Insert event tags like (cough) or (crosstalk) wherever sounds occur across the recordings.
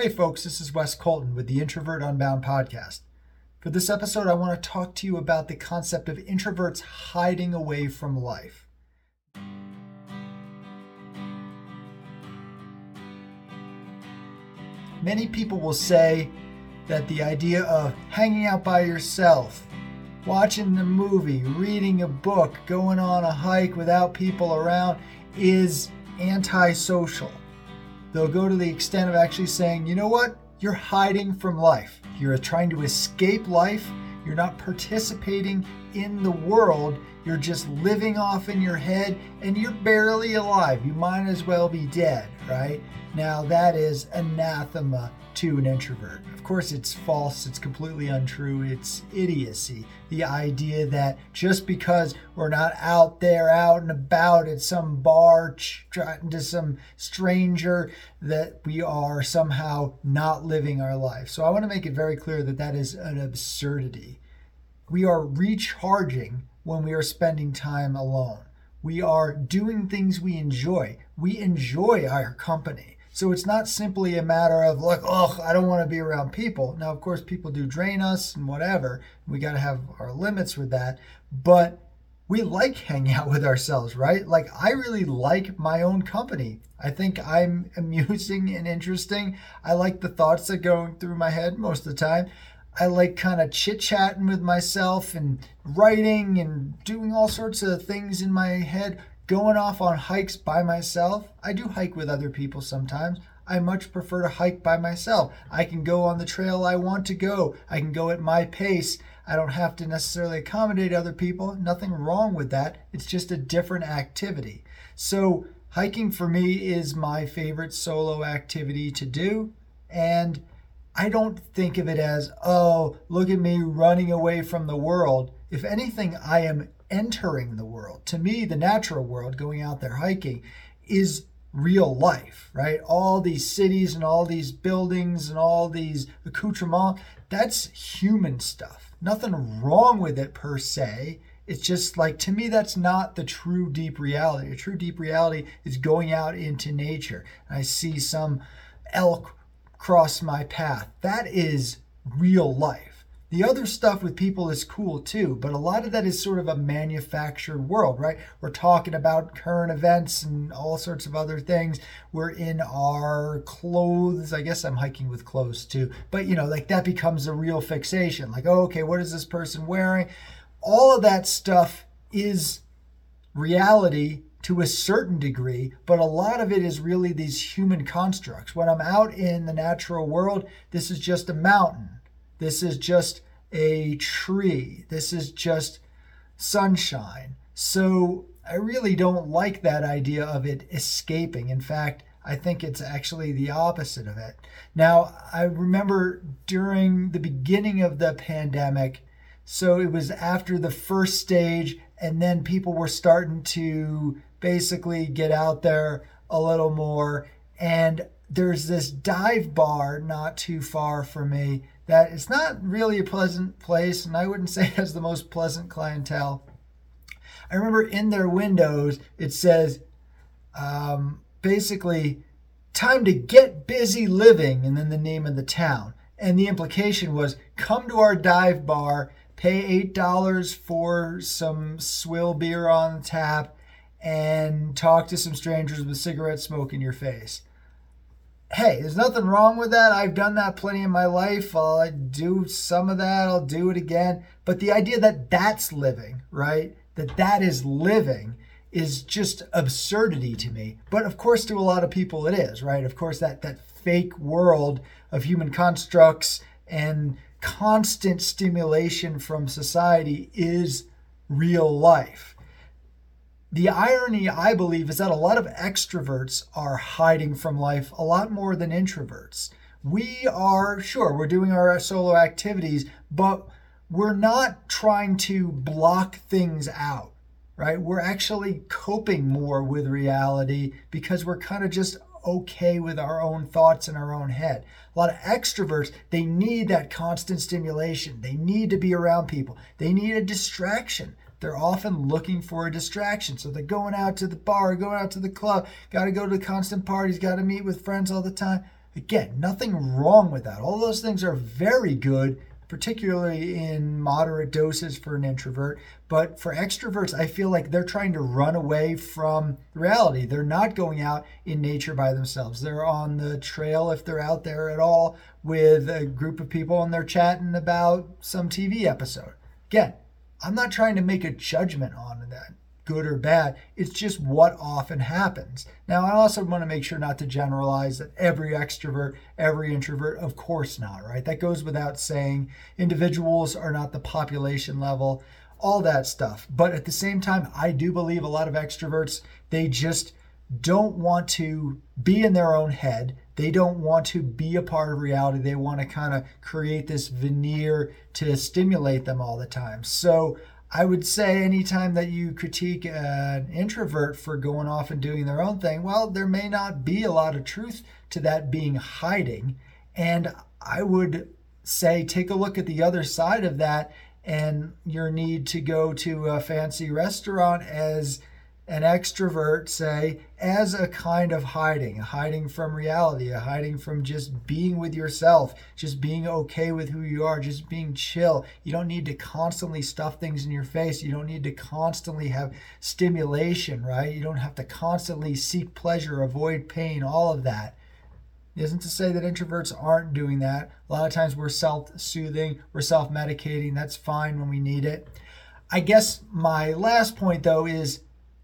Hey, folks, this is Wes Colton with the Introvert Unbound podcast. For this episode, I want to talk to you about the concept of introverts hiding away from life. Many people will say that the idea of hanging out by yourself, watching a movie, reading a book, going on a hike without people around is antisocial. They'll go to the extent of actually saying, you know what? You're hiding from life. You're trying to escape life. You're not participating in the world. You're just living off in your head and you're barely alive. You might as well be dead, right? Now, that is anathema to an introvert. Of course, it's false, it's completely untrue, it's idiocy. The idea that just because we're not out there, out and about at some bar, chatting to some stranger, that we are somehow not living our life. So, I want to make it very clear that that is an absurdity. We are recharging when we are spending time alone. We are doing things we enjoy. We enjoy our company. So it's not simply a matter of like, oh, I don't want to be around people. Now, of course, people do drain us and whatever. We got to have our limits with that. But we like hanging out with ourselves, right? Like, I really like my own company. I think I'm (laughs) amusing and interesting. I like the thoughts that go through my head most of the time. I like kind of chit chatting with myself and writing and doing all sorts of things in my head going off on hikes by myself. I do hike with other people sometimes. I much prefer to hike by myself. I can go on the trail I want to go. I can go at my pace. I don't have to necessarily accommodate other people. Nothing wrong with that. It's just a different activity. So, hiking for me is my favorite solo activity to do. And I don't think of it as, oh, look at me running away from the world. If anything, I am entering the world. To me, the natural world, going out there hiking, is real life, right? All these cities and all these buildings and all these accoutrements, that's human stuff. Nothing wrong with it per se. It's just like, to me, that's not the true deep reality. A true deep reality is going out into nature. I see some elk cross my path. That is real life. The other stuff with people is cool too, but a lot of that is sort of a manufactured world, right? We're talking about current events and all sorts of other things. We're in our clothes. I guess I'm hiking with clothes too, but you know, like that becomes a real fixation. Like, oh, okay, what is this person wearing? All of that stuff is reality to a certain degree, but a lot of it is really these human constructs. When I'm out in the natural world, this is just a mountain this is just a tree. This is just sunshine. So I really don't like that idea of it escaping. In fact, I think it's actually the opposite of it. Now, I remember during the beginning of the pandemic, so it was after the first stage, and then people were starting to basically get out there a little more. And there's this dive bar not too far from me that it's not really a pleasant place, and I wouldn't (laughs) say it has the most pleasant clientele. I remember in their windows it says um, basically time to get busy living, and then the name of the town. And the implication was come to our dive bar, pay $8 for some swill beer on tap, and talk to some strangers with cigarette smoke in your face hey, there's nothing wrong with that. I've done that plenty in my life. I'll do some of that. I'll do it again. But the idea that that's living, right? That that is living is just absurdity to me. But of course, to a lot of people, it is, right? Of course, that that fake world of human constructs and constant stimulation from society is real life the irony, I believe, is that a lot of extroverts are hiding from life a lot more than introverts. We are, sure, we're doing our solo activities, but we're not trying to block things out, right? We're actually coping more with reality because we're kind of just okay with our own thoughts in our own head. A lot of extroverts, they need that constant stimulation. They need to be around people. They need a distraction they're often looking for a distraction. So they're going out to the bar, going out to the club, got to go to constant parties, got to meet with friends all the time. Again, nothing wrong with that. All those things are very good particularly in moderate doses for an introvert. But for extroverts, I feel like they're trying to run away from reality. They're not going out in nature by themselves. They're on the trail, if they're out there at all, with a group of people and they're chatting about some TV episode. Again, I'm not trying to make a judgment on that good or bad. It's just what often happens. Now, I also want to make sure not to generalize that every extrovert, every introvert, of course not, right? That goes without saying. Individuals are not the population level, all that stuff. But at the same time, I do believe a lot of extroverts, they just don't want to be in their own head. They don't want to be a part of reality. They want to kind of create this veneer to stimulate them all the time. So I would say anytime that you critique an introvert for going off and doing their own thing, well, there may not be a lot of truth to that being hiding. And I would say take a look at the other side of that and your need to go to a fancy restaurant as an extrovert, say, as a kind of hiding, a hiding from reality, a hiding from just being with yourself, just being okay with who you are, just being chill. You don't need to constantly stuff things in your face. You don't need to constantly have stimulation, right? You don't have to constantly seek pleasure, avoid pain, all of that. Isn't to say that introverts aren't doing that. A lot of times we're self soothing, we're self medicating. That's fine when we need it. I guess my last point, though, is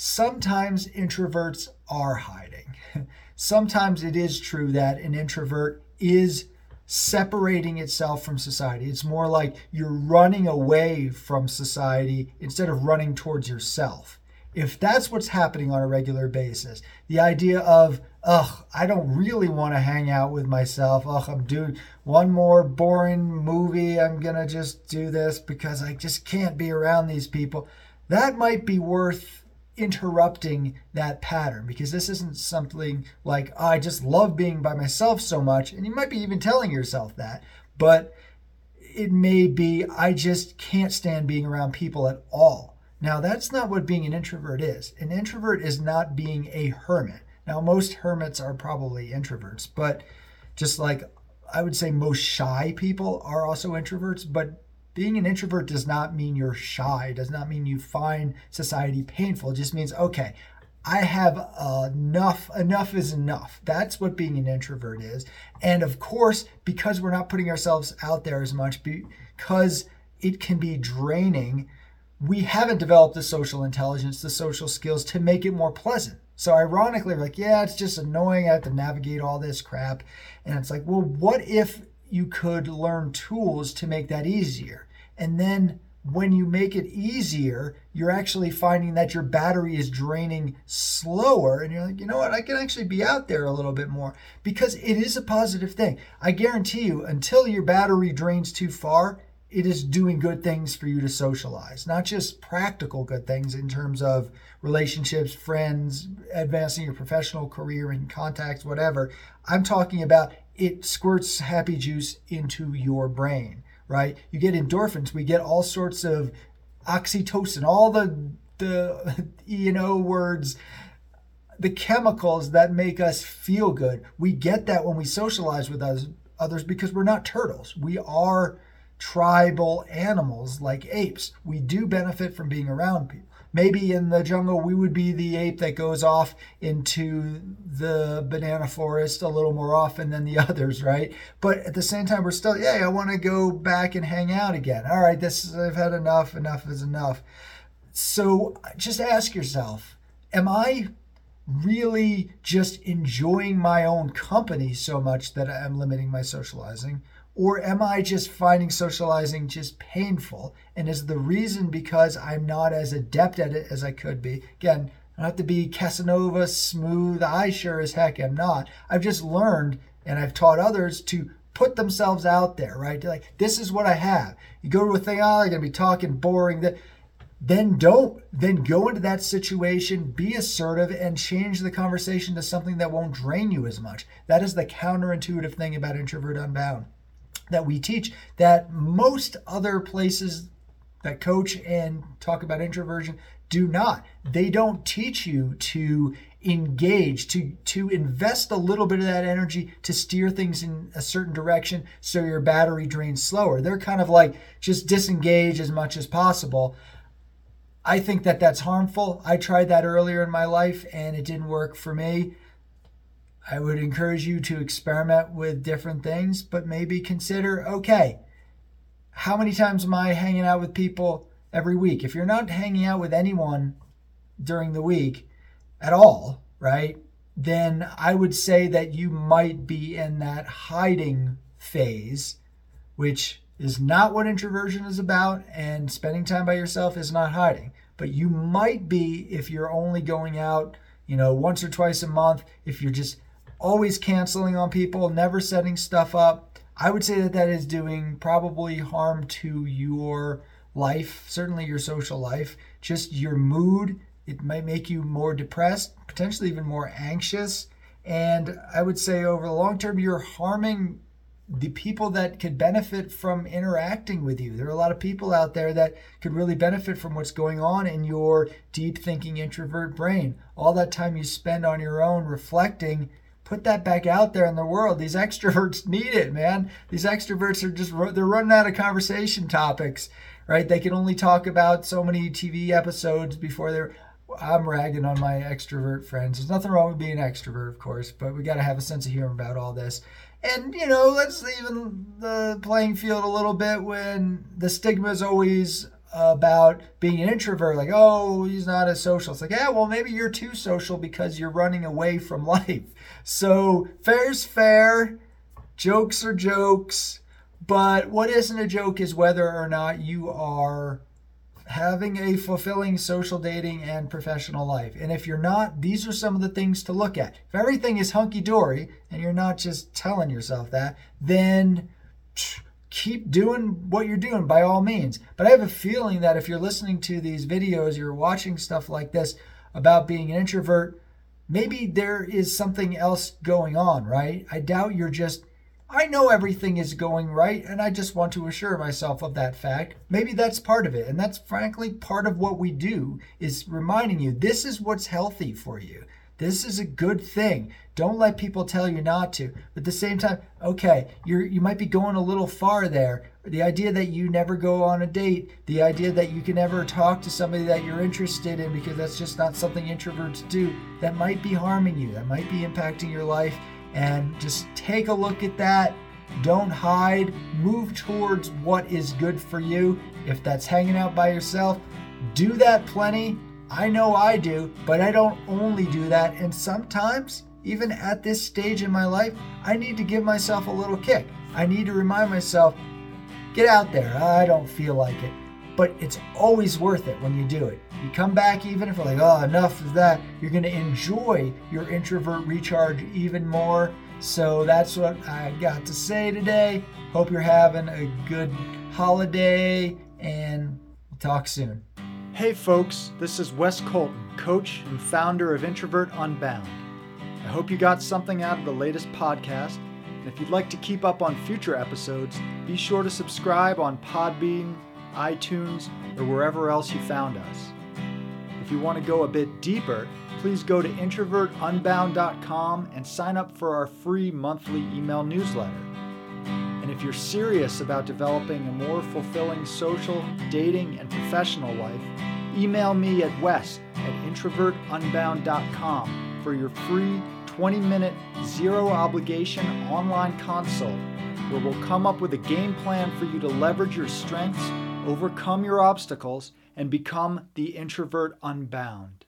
sometimes introverts are hiding. (laughs) sometimes it is true that an introvert is separating itself from society. It's more like you're running away from society instead of running towards yourself. If that's what's happening on a regular basis, the idea of, ugh, I don't really want to hang out with myself. Ugh, I'm doing one more boring movie. I'm going to just do this because I just can't be around these people. That might be worth interrupting that pattern because this isn't something like oh, I just love being by myself so much and you might be even telling yourself that but it may be I just can't stand being around people at all. Now that's not what being an introvert is. An introvert is not being a hermit. Now most hermits are probably introverts, but just like I would say most shy people are also introverts, but being an introvert does not mean you're shy, does not mean you find society painful. It just means, okay, I have enough, enough is enough. That's what being an introvert is. And of course, because we're not putting ourselves out there as much, because it can be draining, we haven't developed the social intelligence, the social skills to make it more pleasant. So ironically, we're like, yeah, it's just annoying. I have to navigate all this crap. And it's like, well, what if you could learn tools to make that easier? And then when you make it easier, you're actually finding that your battery is draining slower. And you're like, you know what? I can actually be out there a little bit more because it is a positive thing. I guarantee you, until your battery drains too far, it is doing good things for you to socialize, not just practical good things in terms of relationships, friends, advancing your professional career and contacts, whatever. I'm talking about it squirts happy juice into your brain right? You get endorphins. We get all sorts of oxytocin, all the the (laughs) you know words, the chemicals that make us feel good. We get that when we socialize with us, others because we're not turtles. We are tribal animals like apes. We do benefit from being around people maybe in the jungle we would be the ape that goes off into the banana forest a little more often than the (laughs) others, right? But at the same time, we're still, yeah, I want to go back and hang out again. All right, this is, I've had enough. Enough is enough. So just ask yourself, am I really just enjoying my own company so much that I'm limiting my socializing? Or am I just finding socializing just painful? And is the reason because I'm not as adept at it as I could be? Again, I don't have to be Casanova smooth. I sure as heck am not. I've just learned and I've taught others to put themselves out there, right? Like, this is what I have. You go to a thing, oh, they're going to be talking boring. Then don't then go into that situation be assertive and change the conversation to something that won't drain you as much that is the counterintuitive thing about introvert unbound that we teach that most other places that coach and talk about introversion do not. They don't teach you to engage to to invest a little bit of that energy to steer things in a certain direction so your battery drains slower. They're kind of like just disengage as much as possible. I think that that's harmful. I tried that earlier in my life and it didn't work for me i would encourage you to experiment with different things but maybe consider okay how many times am i hanging out with people every week if you're not hanging out with anyone during the week at all, right? Then I would say that you might be in that hiding phase, which is not what introversion is about, and spending time by yourself is not hiding. But you might be if you're only going out, you know, once or twice a month, if you're just always canceling on people, never setting stuff up. I would say that that is doing probably harm to your life, certainly your social life, just your mood it might make you more depressed, potentially even more anxious. And I would say over the long term, you're harming the people that could benefit from interacting with you. There are a lot of people out there that could really benefit from what's going on in your deep thinking introvert brain. All that time you spend on your own reflecting, put that back out there in the world. These extroverts (laughs) need it, man. These extroverts are just they're running out of conversation topics, right? They can only talk about so many TV episodes before they're I'm ragging on my extrovert friends. There's nothing wrong with being an extrovert, of course, but we got to have a sense of humor about all this. And, you know, let's even the playing field a little bit when the stigma is always about being an introvert. Like, oh, he's not as social. It's like, yeah, well, maybe you're too social because you're running away from (laughs) life. So, fair's fair, jokes are jokes. But what isn't a joke is whether or not you are having a fulfilling social dating and professional life. And if you're not, these are some of the things to look at. If everything is hunky dory and you're not just telling yourself that, then keep doing what you're doing by all means. But I have a feeling that if you're listening to these videos, you're watching stuff like this about being an introvert, maybe there is something else going on, right? I doubt you're just I know everything is going right, and I just want to assure myself of that fact. Maybe that's part of it, and that's frankly part of what we do is reminding you this is what's healthy for you. This is a good thing. Don't let people tell you not to. But at the same time, okay, you're you might be going a little far there. The idea that you never go on a date, the idea that you can never talk to somebody that you're interested in because that's just not something introverts do, that might be harming you. That might be impacting your life and just take a look at that. Don't hide. Move towards what is good for you. If that's hanging out by yourself, do that plenty. I know I do, but I don't only do that. And sometimes, even at this stage in my life, I need to give myself a little kick. I need to remind myself get out there. I don't feel like it but it's always worth it when you do it. You come back, even if you're like, oh, enough of that, you're going to enjoy your introvert recharge even more. So that's what I got to say today. Hope you're having a good holiday and we'll talk soon. Hey, folks, this is Wes Colton, coach and founder of Introvert Unbound. I hope you got something out of the latest podcast. And if you'd like to keep up on future episodes, be sure to subscribe on Podbean iTunes, or wherever else you found us. If you want to go a bit deeper, please go to introvertunbound.com and sign up for our free monthly email newsletter. And if you're serious about developing a more fulfilling social, dating, and professional life, email me at wes at introvertunbound.com for your free 20 minute, zero obligation online consult where we'll come up with a game plan for you to leverage your strengths overcome your obstacles, and become the introvert unbound.